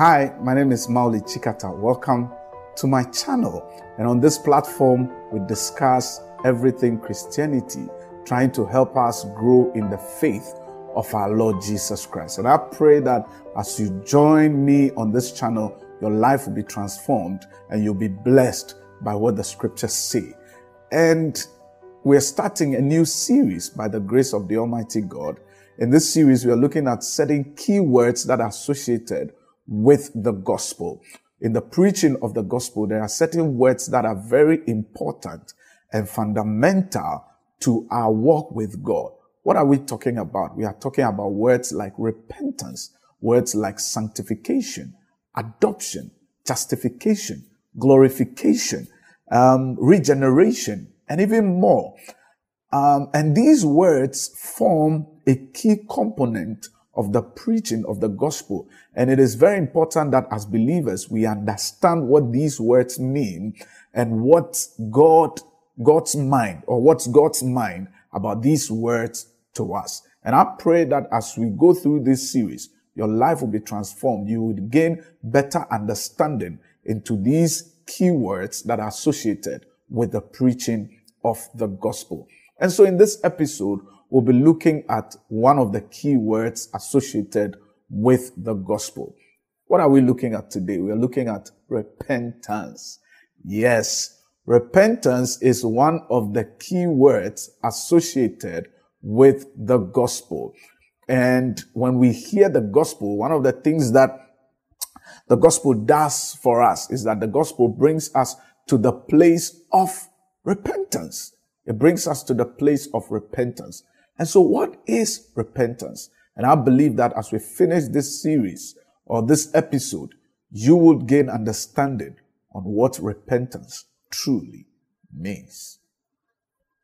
Hi, my name is Mawuli Tsikata. Welcome to my channel. And on this platform, we discuss everything Christianity, trying to help us grow in the faith of our Lord Jesus Christ. And I pray that as you join me on this channel, your life will be transformed and you'll be blessed by what the scriptures say. And we're starting a new series by the grace of the Almighty God. In this series, we are looking at certain key words that are associated with the gospel. In the preaching of the gospel, there are certain words that are very important and fundamental to our walk with God. What are we talking about? We are talking about words like repentance, words like sanctification, adoption, justification, glorification, um, regeneration, and even more. Um, and these words form a key component of the preaching of the gospel. And it is very important that as believers, we understand what these words mean and what God, God's mind or what's God's mind about these words to us. And I pray that as we go through this series, your life will be transformed. You will gain better understanding into these keywords that are associated with the preaching of the gospel. And so in this episode, we'll be looking at one of the key words associated with the gospel. What are we looking at today? We are looking at repentance. Yes, repentance is one of the key words associated with the gospel. And when we hear the gospel, one of the things that the gospel does for us is that the gospel brings us to the place of repentance. It brings us to the place of repentance. And so what is repentance? And I believe that as we finish this series or this episode, you will gain understanding on what repentance truly means.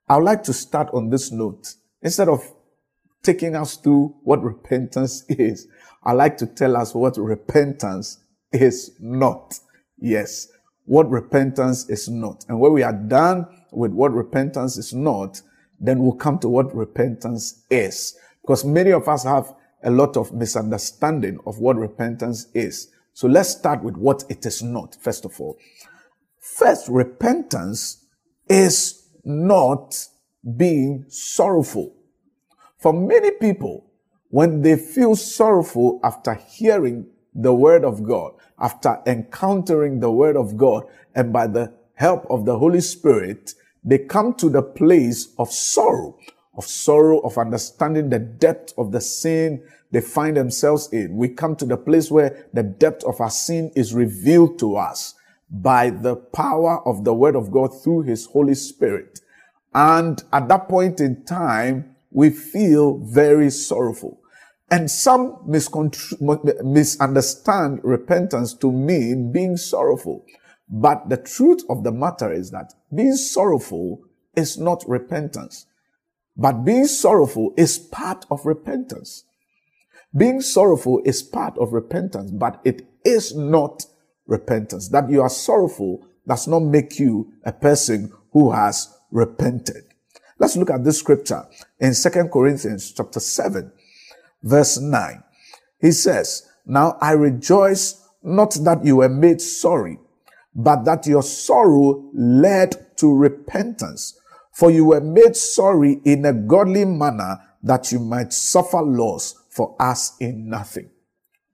I would like to start on this note. Instead of taking us through what repentance is, I like to tell us what repentance is not. Yes, what repentance is not. And when we are done with what repentance is not, then we'll come to what repentance is. Because many of us have a lot of misunderstanding of what repentance is. So let's start with what it is not, first of all. First, repentance is not being sorrowful. For many people, when they feel sorrowful after hearing the word of God, after encountering the word of God, and by the help of the Holy Spirit, they come to the place of sorrow, of sorrow, of understanding the depth of the sin they find themselves in. We come to the place where the depth of our sin is revealed to us by the power of the word of God through his Holy Spirit. And at that point in time, we feel very sorrowful. And some misunderstand repentance to mean being sorrowful. But the truth of the matter is that being sorrowful is not repentance. But being sorrowful is part of repentance. Being sorrowful is part of repentance, but it is not repentance. That you are sorrowful does not make you a person who has repented. Let's look at this scripture in Second Corinthians chapter 7, verse 9. He says, Now I rejoice not that you were made sorry, but that your sorrow led to repentance. For you were made sorry in a godly manner that you might suffer loss for us in nothing.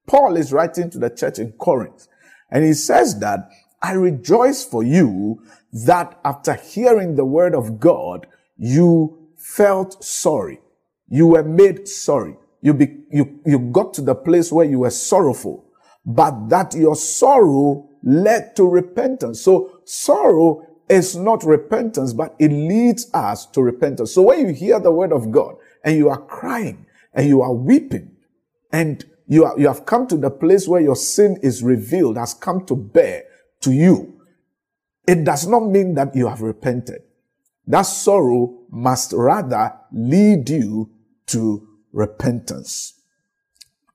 Paul is writing to the church in Corinth and he says that I rejoice for you that after hearing the word of God, you felt sorry. You were made sorry. You, be, you, you got to the place where you were sorrowful, but that your sorrow led to repentance. So sorrow is not repentance, but it leads us to repentance. So when you hear the word of God and you are crying and you are weeping and you, are, you have come to the place where your sin is revealed, has come to bear to you, it does not mean that you have repented. That sorrow must rather lead you to repentance.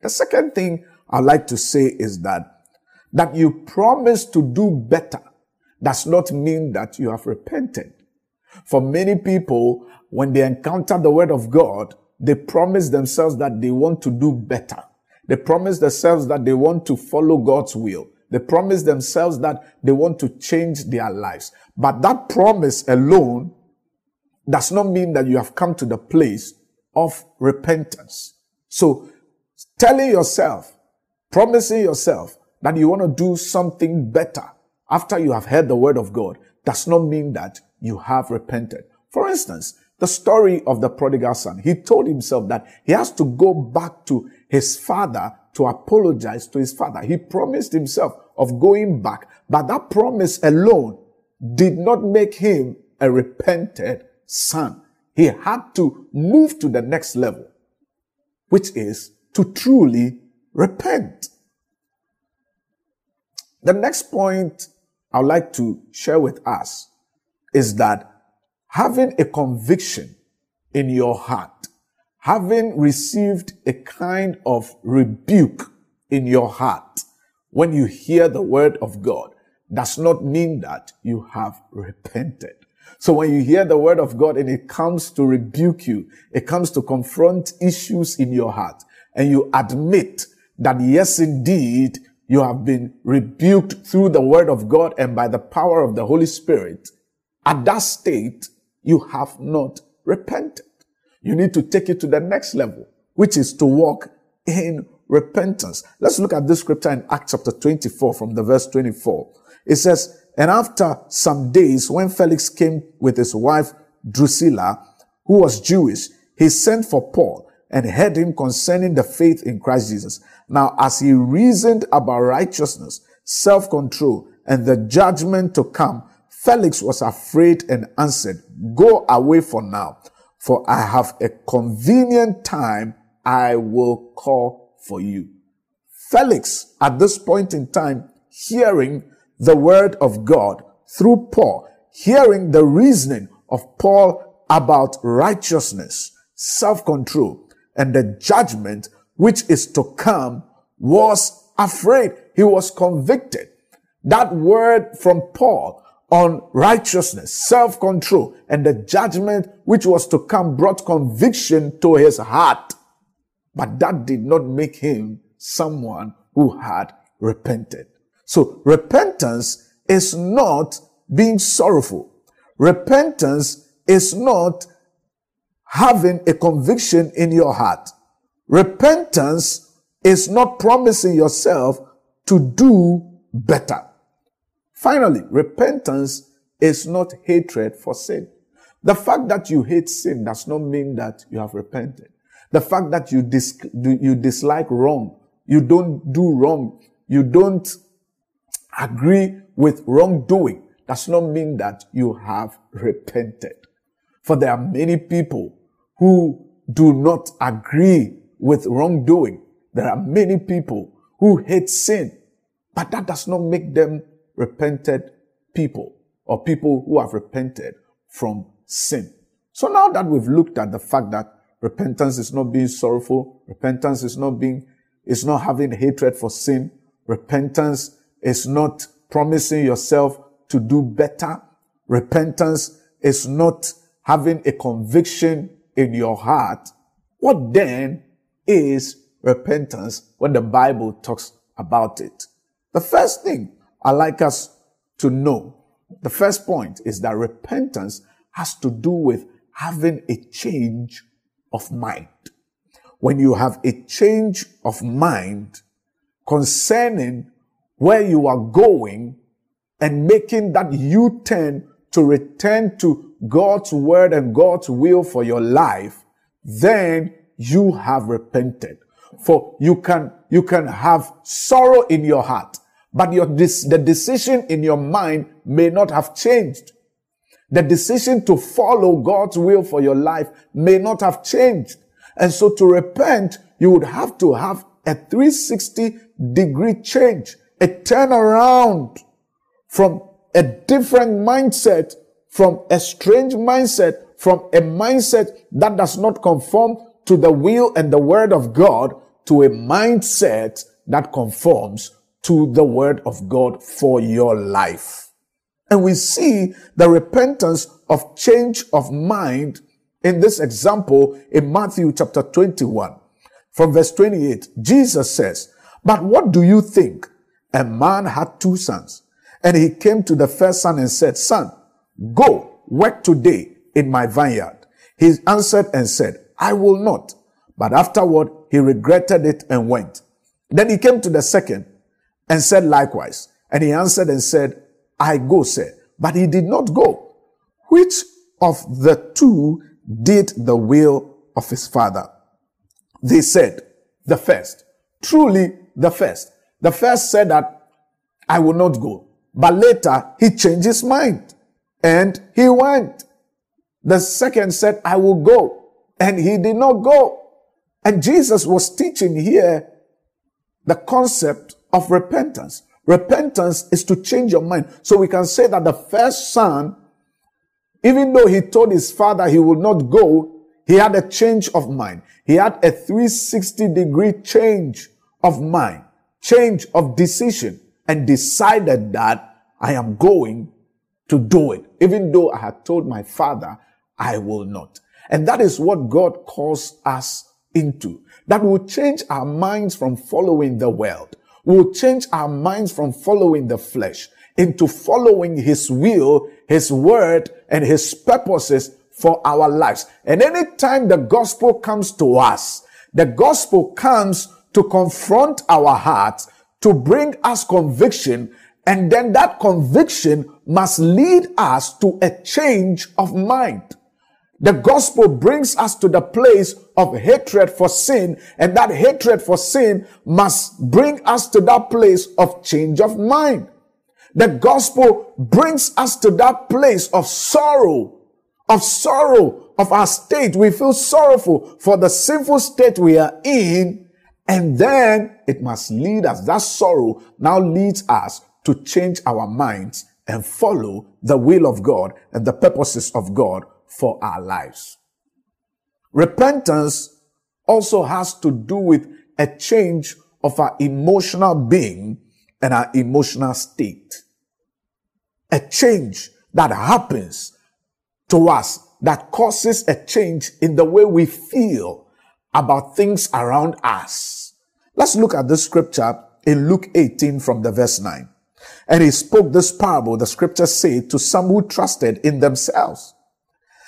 The second thing I'd like to say is that that you promise to do better does not mean that you have repented. For many people, when they encounter the word of God, they promise themselves that they want to do better. They promise themselves that they want to follow God's will. They promise themselves that they want to change their lives. But that promise alone does not mean that you have come to the place of repentance. So telling yourself, promising yourself that you want to do something better after you have heard the word of God does not mean that you have repented. For instance, the story of the prodigal son. He told himself that he has to go back to his father to apologize to his father. He promised himself of going back, but that promise alone did not make him a repented son. He had to move to the next level, which is to truly repent. The next point I would like to share with us is that having a conviction in your heart, having received a kind of rebuke in your heart when you hear the word of God does not mean that you have repented. So when you hear the word of God and it comes to rebuke you, it comes to confront issues in your heart and you admit that yes, indeed, you have been rebuked through the word of God and by the power of the Holy Spirit. At that state, you have not repented. You need to take it to the next level, which is to walk in repentance. Let's look at this scripture in Acts chapter 24 from the verse 24. It says, and after some days, when Felix came with his wife Drusilla, who was Jewish, he sent for Paul and heard him concerning the faith in Christ Jesus. Now, as he reasoned about righteousness, self-control, and the judgment to come, Felix was afraid and answered, Go away for now, for I have a convenient time I will call for you. Felix, at this point in time, hearing the word of God through Paul, hearing the reasoning of Paul about righteousness, self-control, and the judgment which is to come was afraid. He was convicted. That word from Paul on righteousness, self-control, and the judgment which was to come brought conviction to his heart. But that did not make him someone who had repented. So repentance is not being sorrowful. Repentance is not having a conviction in your heart. Repentance is not promising yourself to do better. Finally, repentance is not hatred for sin. The fact that you hate sin does not mean that you have repented. The fact that you, dis- you dislike wrong, you don't do wrong, you don't agree with wrongdoing does not mean that you have repented. For there are many people who do not agree with wrongdoing. There are many people who hate sin, but that does not make them repented people or people who have repented from sin. So now that we've looked at the fact that repentance is not being sorrowful, repentance is not being, is not having hatred for sin, repentance is not promising yourself to do better. Repentance is not having a conviction in your heart. What then is repentance when the Bible talks about it? The first thing I like us to know, the first point is that repentance has to do with having a change of mind. When you have a change of mind concerning where you are going and making that U-turn to return to God's word and God's will for your life, then you have repented. For you can, you can have sorrow in your heart, but your, the decision in your mind may not have changed. The decision to follow God's will for your life may not have changed. And so to repent, you would have to have a 360 degree change a turnaround from a different mindset, from a strange mindset, from a mindset that does not conform to the will and the word of God to a mindset that conforms to the word of God for your life. And we see the repentance of change of mind in this example in Matthew chapter 21 from verse 28, Jesus says, But what do you think? A man had two sons, and he came to the first son and said, Son, go work today in my vineyard. He answered and said, I will not. But afterward, he regretted it and went. Then he came to the second and said likewise. And he answered and said, I go, sir. But he did not go. Which of the two did the will of his father? They said, the first. Truly the first. The first said that I will not go. But later he changed his mind and he went. The second said, I will go. And he did not go. And Jesus was teaching here the concept of repentance. Repentance is to change your mind. So we can say that the first son, even though he told his father he would not go, he had a change of mind. He had a 360 degree change of mind, change of decision, and decided that I am going to do it, even though I had told my father I will not. And that is what God calls us into. That will change our minds from following the world. Will change our minds from following the flesh into following his will, his word, and his purposes for our lives. And anytime the gospel comes to us, the gospel comes to confront our hearts, to bring us conviction, and then that conviction must lead us to a change of mind. The gospel brings us to the place of hatred for sin, and that hatred for sin must bring us to that place of change of mind. The gospel brings us to that place of sorrow of sorrow of our state. We feel sorrowful for the sinful state we are in. And then it must lead us. That sorrow now leads us to change our minds and follow the will of God and the purposes of God for our lives. Repentance also has to do with a change of our emotional being and our emotional state. A change that happens to us that causes a change in the way we feel about things around us. Let's look at this scripture in Luke 18 from the verse 9. And he spoke this parable, the scripture said, to some who trusted in themselves,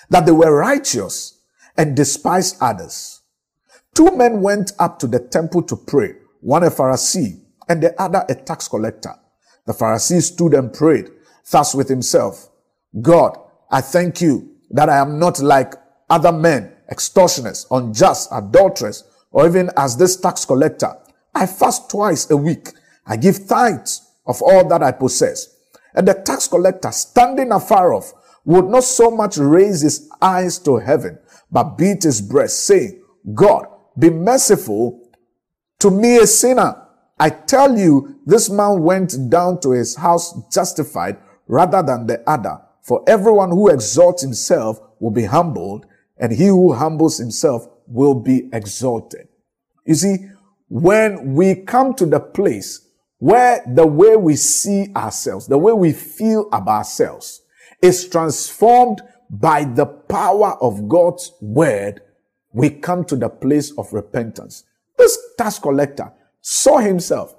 that they were righteous and despised others. Two men went up to the temple to pray, one a Pharisee and the other a tax collector. The Pharisee stood and prayed thus with himself, God, I thank you that I am not like other men, extortioners, unjust, adulterers, or even as this tax collector. I fast twice a week. I give tithes of all that I possess. And the tax collector, standing afar off, would not so much raise his eyes to heaven, but beat his breast, saying, God, be merciful to me, a sinner. I tell you, this man went down to his house justified rather than the other. For everyone who exalts himself will be humbled, and he who humbles himself will be exalted. You see, when we come to the place where the way we see ourselves, the way we feel about ourselves is transformed by the power of God's word, we come to the place of repentance. This tax collector saw himself,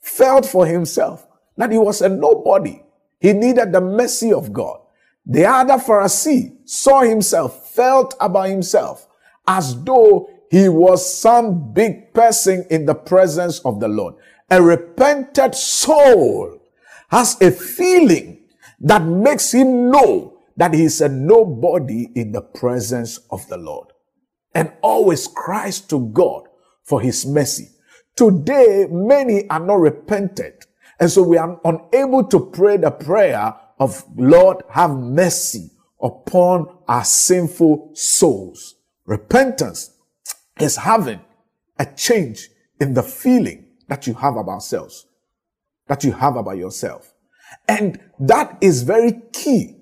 felt for himself that he was a nobody. He needed the mercy of God. The other Pharisee saw himself, felt about himself as though he was some big person in the presence of the Lord. A repented soul has a feeling that makes him know that he is a nobody in the presence of the Lord and always cries to God for his mercy. Today, many are not repented. And so we are unable to pray the prayer of Lord, have mercy upon our sinful souls. Repentance is having a change in the feeling that you have about selves, that you have about yourself. And that is very key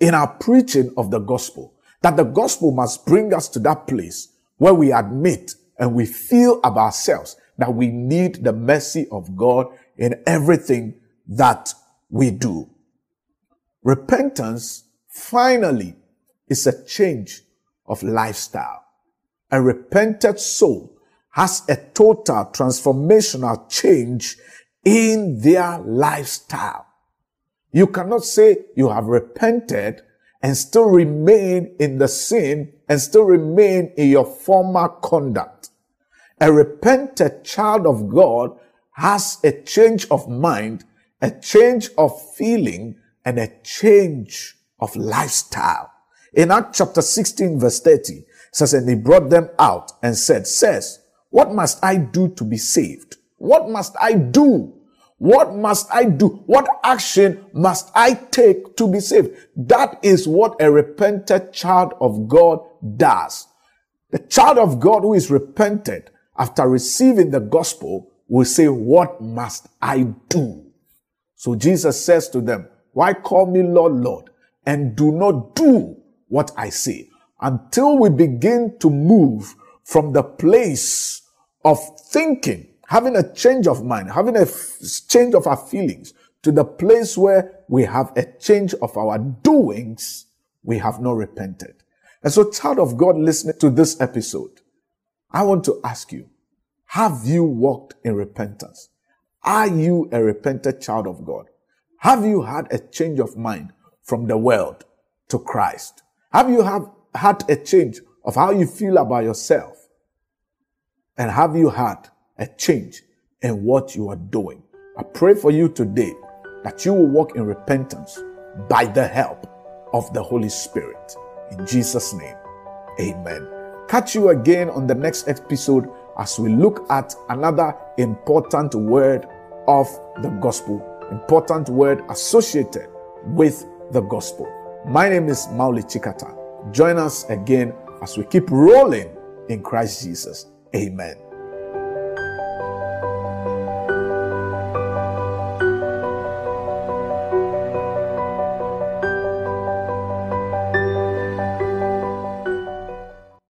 in our preaching of the gospel, that the gospel must bring us to that place where we admit and we feel about ourselves that we need the mercy of God in everything that we do. Repentance, finally, is a change of lifestyle. A repented soul has a total transformational change in their lifestyle. You cannot say you have repented and still remain in the sin and still remain in your former conduct. A repented child of God has a change of mind, a change of feeling, and a change of lifestyle. In Acts chapter 16 verse 30 says, and he brought them out and said, says, what must I do to be saved? What must I do? What must I do? What action must I take to be saved? That is what a repentant child of God does. The child of God who is repented after receiving the gospel will say, what must I do? So Jesus says to them, why call me Lord, Lord, and do not do what I say until we begin to move from the place of thinking, having a change of mind, having a f- change of our feelings to the place where we have a change of our doings, we have not repented. And so, child of God, listening to this episode, I want to ask you, have you walked in repentance? Are you a repentant child of God? Have you had a change of mind from the world to Christ? Have you have had a change of how you feel about yourself? And have you had a change in what you are doing? I pray for you today that you will walk in repentance by the help of the Holy Spirit. In Jesus' name, amen. Catch you again on the next episode as we look at another important word of the gospel important word associated with the gospel. My name is Mawuli Tsikata. Join us again as we keep rolling in Christ Jesus. Amen.